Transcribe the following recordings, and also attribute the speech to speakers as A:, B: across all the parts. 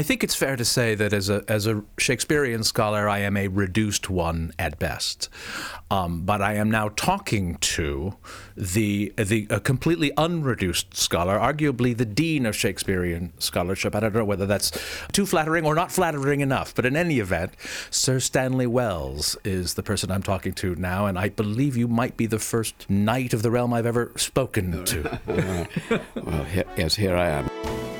A: I think it's fair to say that as a as a Shakespearean scholar, I am a reduced one at best. Um, but I am now talking to the the a completely unreduced scholar, arguably the dean of Shakespearean scholarship. I don't know whether that's too flattering or not flattering enough, but in any event, Sir Stanley Wells is the person I'm talking to now, and I believe you might be the first knight of the realm I've ever spoken to.
B: well, yes, here I am.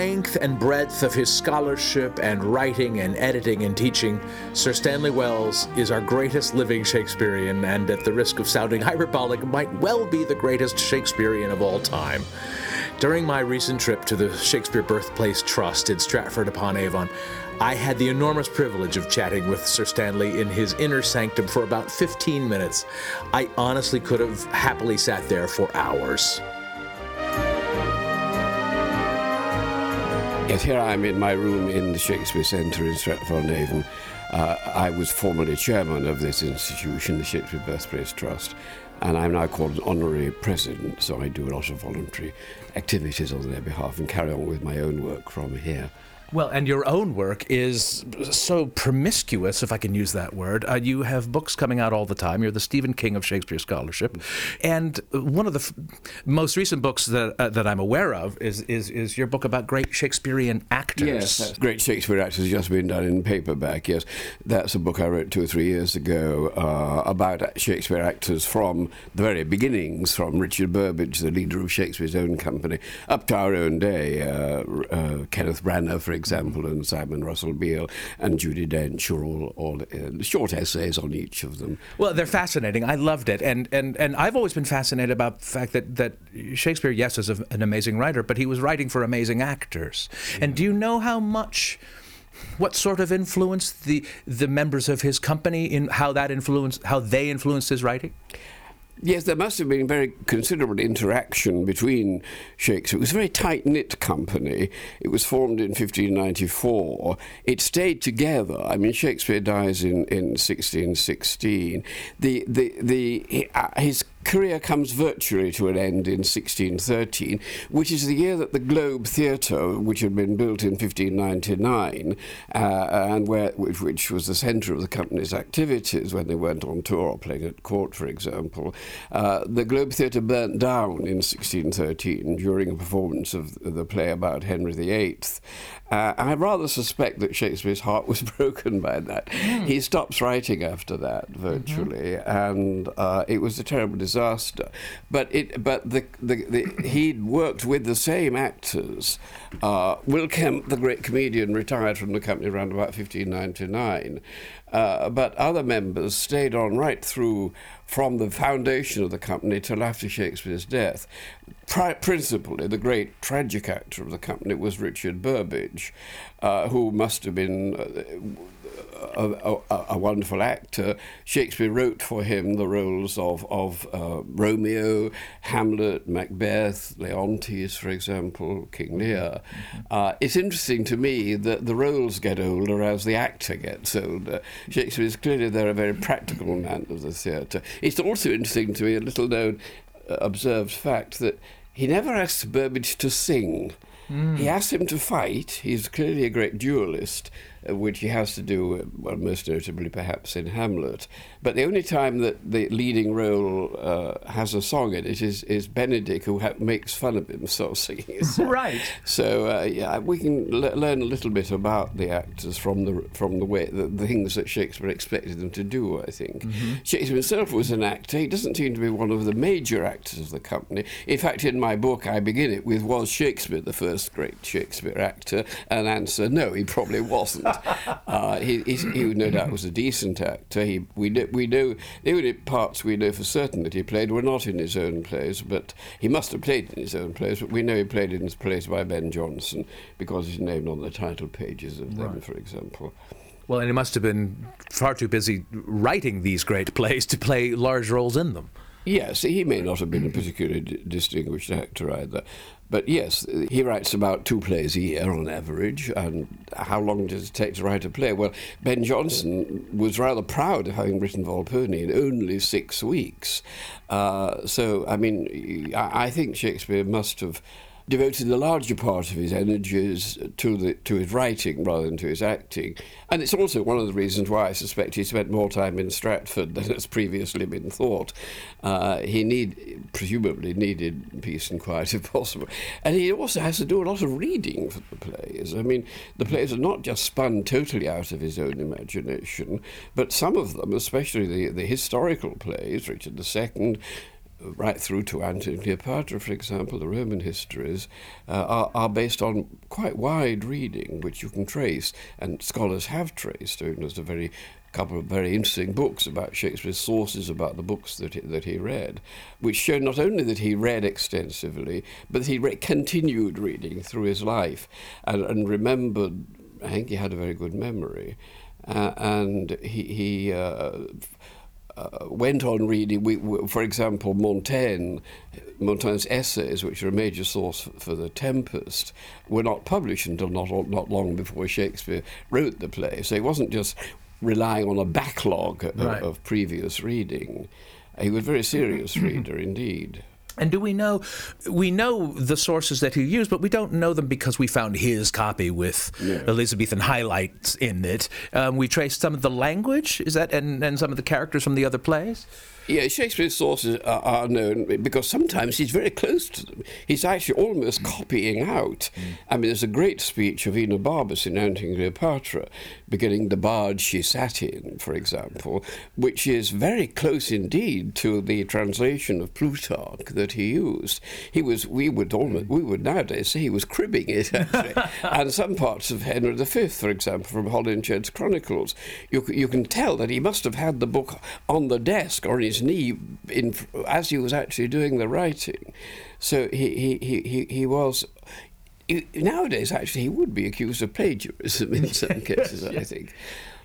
A: Length and breadth of his scholarship and writing and editing and teaching, Sir Stanley Wells is our greatest living Shakespearean, and at the risk of sounding hyperbolic, might well be the greatest Shakespearean of all time. During my recent trip to the Shakespeare Birthplace Trust in Stratford upon Avon, I had the enormous privilege of chatting with Sir Stanley in his inner sanctum for about 15 minutes. I honestly could have happily sat there for hours.
B: Yes, here I am in my room in the Shakespeare Centre in Stratford-on-Avon. Uh, I was formerly chairman of this institution, the Shakespeare Birthplace Trust, and I'm now called an honorary president, so I do a lot of voluntary activities on their behalf and carry on with my own work from here.
A: Well, and your own work is so promiscuous, if I can use that word. Uh, you have books coming out all the time. You're the Stephen King of Shakespeare scholarship, and one of the f- most recent books that uh, that I'm aware of is, is is your book about great Shakespearean actors.
B: Yes, great Shakespeare actors has just been done in paperback. Yes, that's a book I wrote two or three years ago uh, about Shakespeare actors from the very beginnings, from Richard Burbage, the leader of Shakespeare's own company, up to our own day. Uh, uh, Kenneth Branagh, for example, and Simon Russell Beale and Judi Dench are all, all uh, short essays on each of them.
A: Well, they're fascinating. I loved it, and and and I've always been fascinated about the fact that that Shakespeare, yes, is a, an amazing writer, but he was writing for amazing actors. Yeah. And do you know how much? What sort of influence the the members of his company in how that influenced how they influenced his writing?
B: Yes, there must have been very considerable interaction between Shakespeare. It was a very tight knit company. It was formed in 1594. It stayed together. I mean, Shakespeare dies in, in 1616. The, the, the, uh, his career comes virtually to an end in 1613, which is the year that the Globe Theatre, which had been built in 1599, uh, and where, which, which, was the centre of the company's activities when they went on tour or playing at court, for example, uh, the Globe Theatre burnt down in 1613 during a performance of the play about Henry VIII. Uh, I rather suspect that Shakespeare's heart was broken by that. Mm. He stops writing after that, virtually, mm-hmm. and uh, it was a terrible disaster. But it, but the, the, the he worked with the same actors. Uh, Will Kemp, the great comedian, retired from the company around about 1599, uh, but other members stayed on right through from the foundation of the company till after Shakespeare's death. Pri- principally, the great tragic actor of the company was Richard Burbage, uh, who must have been. Uh, a, a, a, wonderful actor. Shakespeare wrote for him the roles of, of uh, Romeo, Hamlet, Macbeth, Leontes, for example, King Lear. Mm-hmm. Uh, it's interesting to me that the roles get older as the actor gets older. Shakespeare is clearly there a very practical man of the theatre. It's also interesting to me, a little known uh, observed fact, that he never asked Burbage to sing. Mm. He asked him to fight. He's clearly a great duelist, which he has to do, well, most notably perhaps in Hamlet. But the only time that the leading role uh, has a song in it is, is Benedick, who ha- makes fun of himself singing song.
A: right.
B: So uh, yeah, we can l- learn a little bit about the actors from the from the way the, the things that Shakespeare expected them to do. I think mm-hmm. Shakespeare himself was an actor. He doesn't seem to be one of the major actors of the company. In fact, in my book, I begin it with "Was Shakespeare the first great Shakespeare actor?" and answer no, he probably wasn't. uh, he, he, no doubt was a decent actor. He, we, we know the only parts we know for certain that he played were not in his own plays, but he must have played in his own plays. But we know he played in his plays by Ben Jonson because he's named on the title pages of them, right. for example.
A: Well, and he must have been far too busy writing these great plays to play large roles in them.
B: Yes, he may not have been a particularly distinguished actor either. But yes, he writes about two plays a year on average. And how long does it take to write a play? Well, Ben Jonson was rather proud of having written Volpone in only six weeks. Uh, so, I mean, I think Shakespeare must have devoted the larger part of his energies to the to his writing rather than to his acting. And it's also one of the reasons why I suspect he spent more time in Stratford than has previously been thought. Uh, he need presumably needed peace and quiet if possible, and he also has to do a lot of reading for the plays. I mean, the plays are not just spun totally out of his own imagination, but some of them, especially the the historical plays, Richard II right through to Antony and Cleopatra, for example, the Roman histories, uh, are, are, based on quite wide reading, which you can trace, and scholars have traced. There's a very couple of very interesting books about Shakespeare's sources about the books that he, that he read, which show not only that he read extensively, but that he re- continued reading through his life and, and remembered. I think he had a very good memory, uh, and he, he uh, uh, went on reading, we, we, for example, Montaigne, Montaigne's essays, which are a major source for, for, The Tempest, were not published until not, not long before Shakespeare wrote the play. So he wasn't just relying on a backlog right. of, of previous reading. He was a very serious reader indeed.
A: And do we know? We know the sources that he used, but we don't know them because we found his copy with yeah. Elizabethan highlights in it. Um, we traced some of the language, is that, and, and some of the characters from the other plays.
B: Yeah, Shakespeare's sources are, are, known because sometimes he's very close to them. He's actually almost copying out. Mm. I mean, there's a great speech of Enobarbus in Antony Cleopatra, beginning the barge she sat in, for example, which is very close indeed to the translation of Plutarch that he used. He was, we would almost, we would nowadays say he was cribbing it, actually. and some parts of Henry V, for example, from Holinshed's Chronicles, you, you can tell that he must have had the book on the desk or his knee in, as he was actually doing the writing. So he, he, he, he was. nowadays, actually, he would be accused of plagiarism in some cases, yes. I think.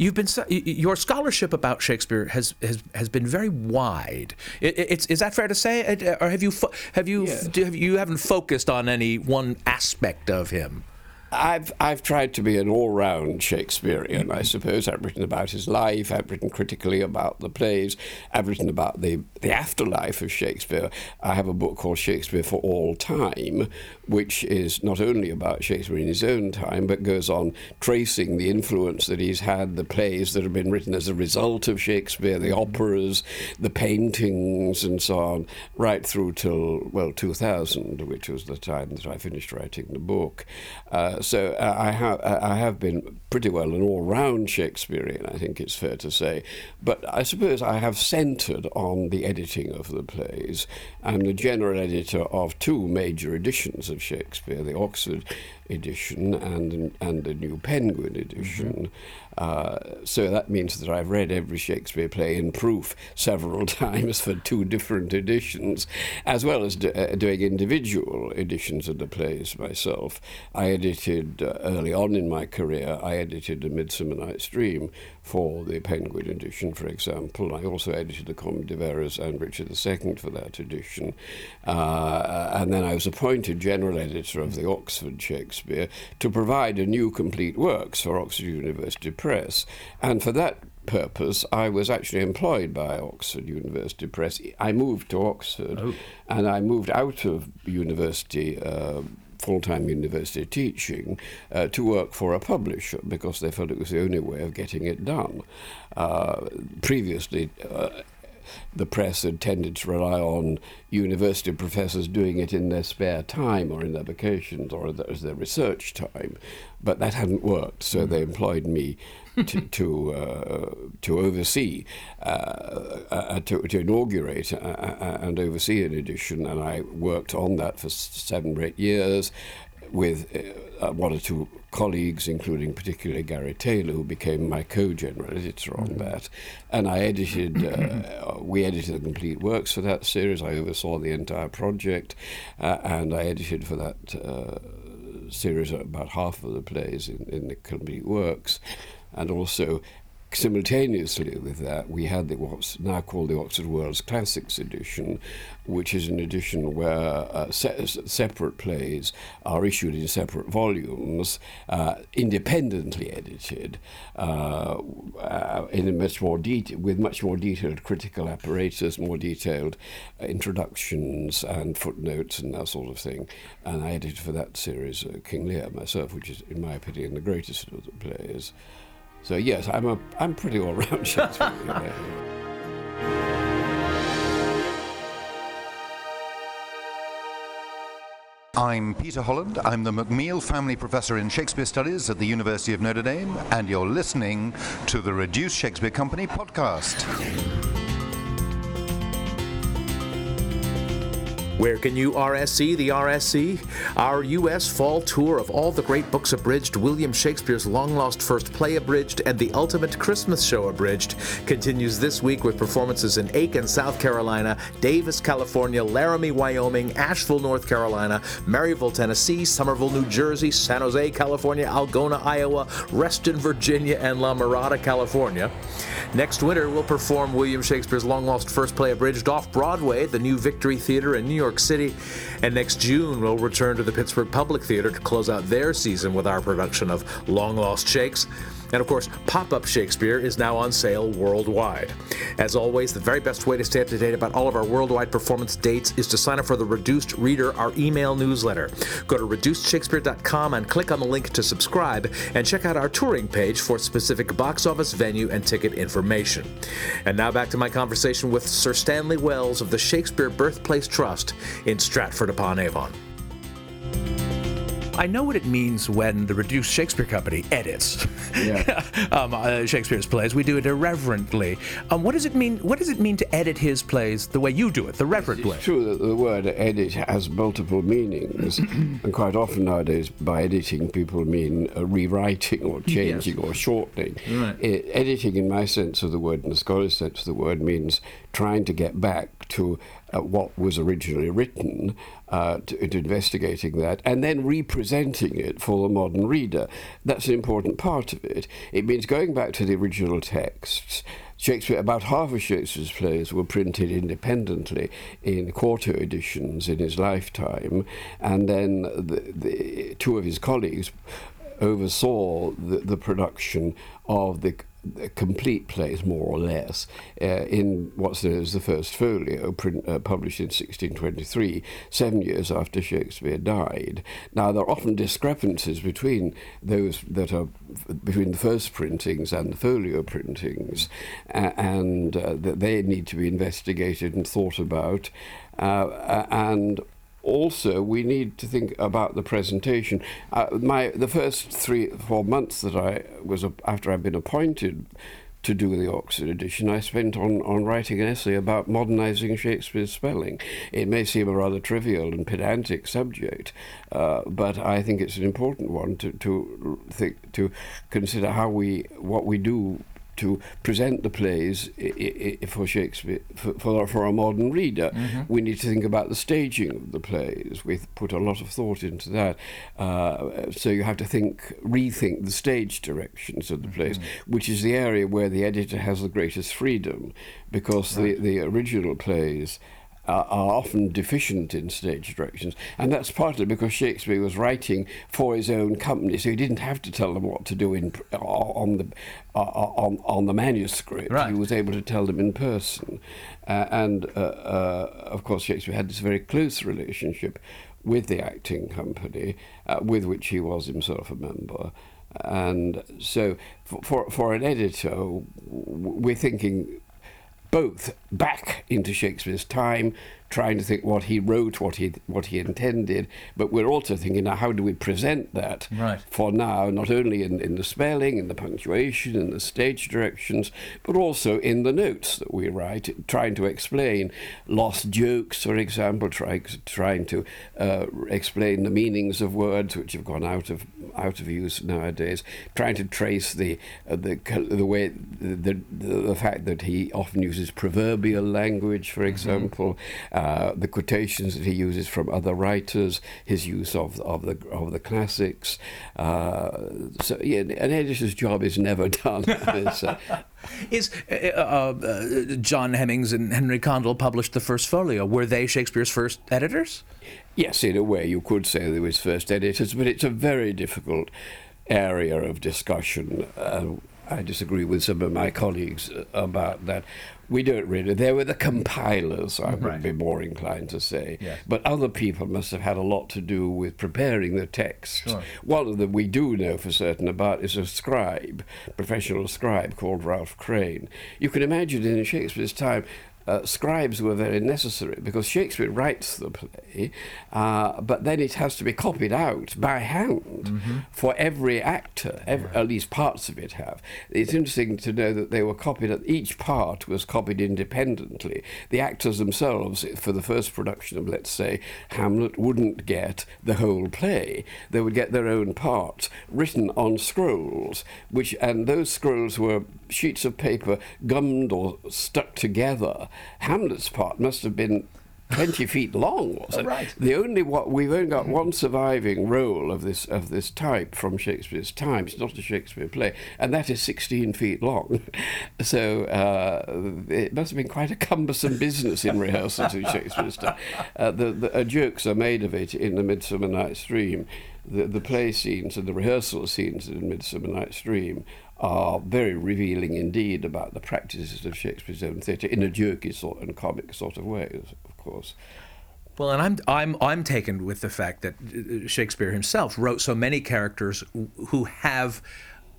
A: You've been your scholarship about Shakespeare has has, has been very wide. It, it's is that fair to say, uh, or have you have you yeah. have you haven't focused on any one aspect of him?
B: I've I've tried to be an all-round Shakespearean, I suppose. I've written about his life. I've written critically about the plays. I've written about the the afterlife of Shakespeare. I have a book called Shakespeare for All Time, which is not only about Shakespeare in his own time, but goes on tracing the influence that he's had, the plays that have been written as a result of Shakespeare, the operas, the paintings, and so on, right through till well 2000, which was the time that I finished writing the book. Uh, so uh, I have uh, I have been pretty well an all-round Shakespearean, I think it's fair to say. But I suppose I have centred on the editing of the plays. I'm the general editor of two major editions of Shakespeare: the Oxford edition and and the New Penguin edition. Mm-hmm. Uh, so that means that I've read every Shakespeare play in proof several times for two different editions, as well as do, uh, doing individual editions of the plays myself. I edited uh, early on in my career. I edited A Midsummer Night's Dream for the Penguin edition, for example. I also edited the Comedy of Errors and Richard II for that edition. Uh, and then I was appointed general editor of the Oxford Shakespeare to provide a new complete works for Oxford University Press. And for that purpose, I was actually employed by Oxford University Press. I moved to Oxford oh. and I moved out of university. Uh, full time university teaching uh, to work for a publisher because they felt it was the only way of getting it done. Uh, previously, uh, the press had tended to rely on university professors doing it in their spare time or in their vacations or as their research time, but that hadn't worked, so they employed me to to, uh, to oversee, uh, uh, to, to inaugurate uh, uh, and oversee an edition, and I worked on that for seven or eight years with uh, one or two colleagues, including particularly Gary Taylor, who became my co-general editor on that. And I edited, uh, we edited the complete works for that series. I oversaw the entire project, uh, and I edited for that uh, series about half of the plays in, in the complete works, and also simultaneously with that, we had the what's now called the Oxford World's Classics edition, which is an edition where uh, se- separate plays are issued in separate volumes, uh, independently edited, uh, uh in much more detail, with much more detailed critical apparatus, more detailed introductions and footnotes and that sort of thing. And I edited for that series uh, King Lear myself, which is, in my opinion, the greatest of the plays. So yes, I'm a I'm pretty all round Shakespearean.
C: I'm Peter Holland. I'm the McMeel Family Professor in Shakespeare Studies at the University of Notre Dame, and you're listening to the Reduced Shakespeare Company podcast.
A: Where can you RSC the RSC? Our U.S. fall tour of all the great books abridged, William Shakespeare's long lost first play abridged, and the ultimate Christmas show abridged continues this week with performances in Aiken, South Carolina, Davis, California, Laramie, Wyoming, Asheville, North Carolina, Maryville, Tennessee, Somerville, New Jersey, San Jose, California, Algona, Iowa, Reston, Virginia, and La Mirada, California. Next winter, we'll perform William Shakespeare's long lost first play abridged off Broadway, at the new Victory Theater in New York City. And next June, we'll return to the Pittsburgh Public Theater to close out their season with our production of Long Lost Shakes. And of course, Pop Up Shakespeare is now on sale worldwide. As always, the very best way to stay up to date about all of our worldwide performance dates is to sign up for the Reduced Reader, our email newsletter. Go to reducedshakespeare.com and click on the link to subscribe, and check out our touring page for specific box office, venue, and ticket information. And now back to my conversation with Sir Stanley Wells of the Shakespeare Birthplace Trust in Stratford upon Avon. I know what it means when the Reduced Shakespeare Company edits yeah. um, uh, Shakespeare's plays. We do it irreverently. Um, what does it mean? What does it mean to edit his plays the way you do it, the reverent way?
B: It's true that the word edit has multiple meanings, and quite often nowadays, by editing, people mean uh, rewriting or changing yes. or shortening. Right. It, editing, in my sense of the word, in the scholar's sense of the word, means trying to get back to uh, what was originally written, uh, to, to, investigating that, and then representing it for the modern reader. That's an important part of it. It means going back to the original texts. Shakespeare, about half of Shakespeare's plays were printed independently in quarto editions in his lifetime, and then the, the two of his colleagues oversaw the, the production of the complete plays, more or less, uh, in what's known as the First Folio, print, uh, published in 1623, seven years after Shakespeare died. Now, there are often discrepancies between those that are between the first printings and the folio printings, uh, and that they need to be investigated and thought about. Uh, and also we need to think about the presentation. Uh, my the first three four months that I was after I'd been appointed to do the Oxford edition, I spent on, on writing an essay about modernising Shakespeare's spelling. It may seem a rather trivial and pedantic subject, uh, but I think it's an important one to to think to consider how we what we do to present the plays I- I- for Shakespeare for, for, for a modern reader. Mm-hmm. We need to think about the staging of the plays. We put a lot of thought into that. Uh, so you have to think, rethink the stage directions of the plays, mm-hmm. which is the area where the editor has the greatest freedom, because right. the the original plays are, are often deficient in stage directions, and that's partly because Shakespeare was writing for his own company, so he didn't have to tell them what to do in on the on on the manuscript. Right. He was able to tell them in person, uh, and uh, uh, of course Shakespeare had this very close relationship with the acting company, uh, with which he was himself a member. And so, for, for, for an editor, we're thinking both back into Shakespeare's time trying to think what he wrote, what he what he intended, but we're also thinking now how do we present that
A: right.
B: for now, not only in, in the spelling, in the punctuation, in the stage directions, but also in the notes that we write, trying to explain lost jokes, for example, trying trying to uh, explain the meanings of words which have gone out of out of use nowadays, trying to trace the uh, the the way the, the, the fact that he often uses proverbial language, for mm-hmm. example. Uh, the quotations that he uses from other writers, his use of of the of the classics. Uh, so yeah, an editor's job is never done.
A: uh, is uh, uh, John Heminges and Henry Condell published the first folio? Were they Shakespeare's first editors?
B: Yes, in a way, you could say they were his first editors, but it's a very difficult area of discussion. I disagree with some of my colleagues about that. We don't really. They were the compilers, I would right. be more inclined to say. Yes. But other people must have had a lot to do with preparing the text. Sure. One of them we do know for certain about is a scribe, professional scribe called Ralph Crane. You can imagine in Shakespeare's time, uh, scribes were very necessary because Shakespeare writes the play, uh, but then it has to be copied out by hand mm-hmm. for every actor, every, at least parts of it have. It's interesting to know that they were copied, each part was copied independently. The actors themselves, for the first production of, let's say, Hamlet, wouldn't get the whole play. They would get their own parts written on scrolls, which, and those scrolls were sheets of paper gummed or stuck together Hamlet's part must have been 20 feet long, was it?
A: Right.
B: The only what we've only got one surviving role of this of this type from Shakespeare's time. It's not a Shakespeare play, and that is 16 feet long. so uh, it must have been quite a cumbersome business in rehearsals in Shakespeare's time. Uh, the, the uh, jokes are made of it in the Midsummer Night's Dream. The, the play scenes and the rehearsal scenes in the Midsummer Night's Dream are very revealing indeed about the practices of Shakespeare's own theatre in a jerky sort and comic sort of way, of course.
A: Well, and I'm I'm I'm taken with the fact that uh, Shakespeare himself wrote so many characters who have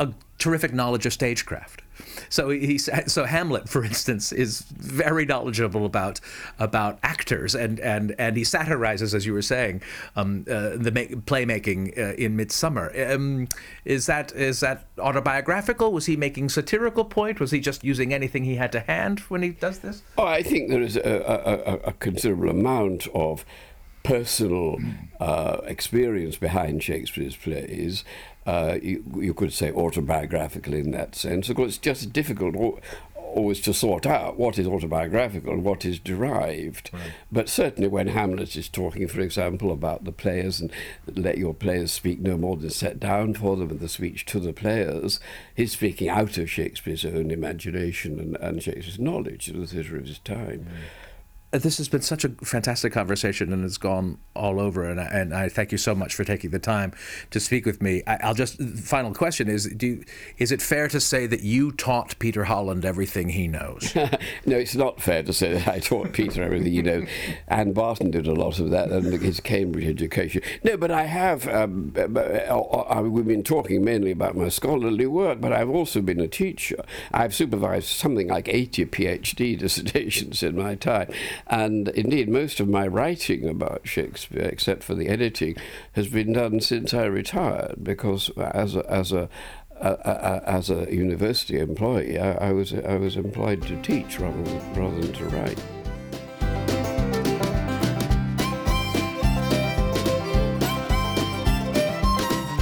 A: a terrific knowledge of stagecraft. So he so Hamlet, for instance, is very knowledgeable about about actors, and and and he satirizes, as you were saying, um, uh, the make, playmaking uh, in Midsummer. Um, is that is that autobiographical? Was he making satirical point? Was he just using anything he had to hand when he does this?
B: Oh, I think there is a, a, a considerable amount of personal uh, experience behind Shakespeare's plays. Uh, you, you, could say autobiographical in that sense. Of course, it's just difficult always to sort out what is autobiographical and what is derived. Right. But certainly when Hamlet is talking, for example, about the players and let your players speak no more than set down for them in the speech to the players, he's speaking out of Shakespeare's own imagination and, and Shakespeare's knowledge of the theatre of his time. Mm
A: this has been such a fantastic conversation and it's gone all over and I, and I thank you so much for taking the time to speak with me. I, will just final question is do you, is it fair to say that you taught Peter Holland everything he knows?
B: No it's not fair to say that I taught Peter everything he knows. Anne Barton did a lot of that and his Cambridge education. No but I have um, uh, uh, we've been talking mainly about my scholarly work but I've also been a teacher. I've supervised something like 80 PhD dissertations in my time and indeed, most of my writing about Shakespeare, except for the editing, has been done since I retired because as a, as a as a university employee, I, I, was I was employed to teach rather than, rather than to write.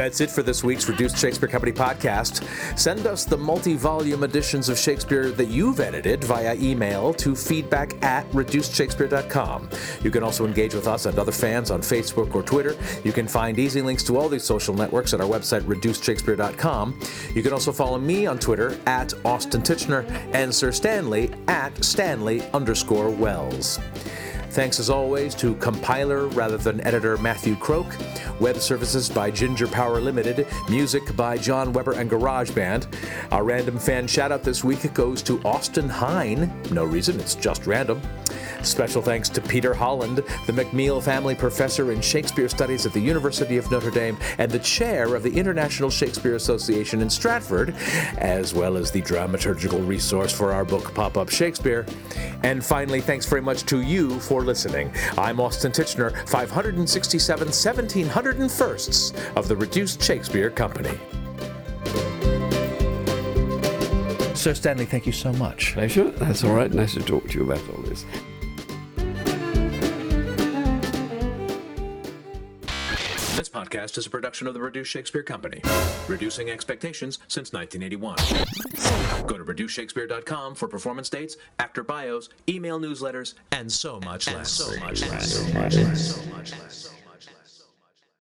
A: That's it for this week's Reduced Shakespeare Company podcast. Send us the multi volume editions of Shakespeare that you've edited via email to feedback at reducedshakespeare.com. You can also engage with us and other fans on Facebook or Twitter. You can find easy links to all these social networks at our website, reducedshakespeare.com. You can also follow me on Twitter at Austin Tichenor and Sir Stanley at Stanley underscore Wells. Thanks as always to compiler rather than editor Matthew Croak, web services by Ginger Power Limited, music by John Weber and GarageBand. Our random fan shout out this week goes to Austin Hine. No reason, it's just random. Special thanks to Peter Holland, the McMeel Family Professor in Shakespeare Studies at the University of Notre Dame and the Chair of the International Shakespeare Association in Stratford, as well as the dramaturgical resource for our book Pop Up Shakespeare. And finally, thanks very much to you for for listening. I'm Austin Tichenor, 567 1701st of the Reduced Shakespeare Company. Sir Stanley, thank you so much.
B: Pleasure. That's all right. Nice to talk to you about all
A: this. Podcast is a production of the Reduced Shakespeare Company, reducing expectations since 1981. Go to reducedshakespeare.com for performance dates, actor bios, email newsletters, and so much less. So much less. So much less. So much less.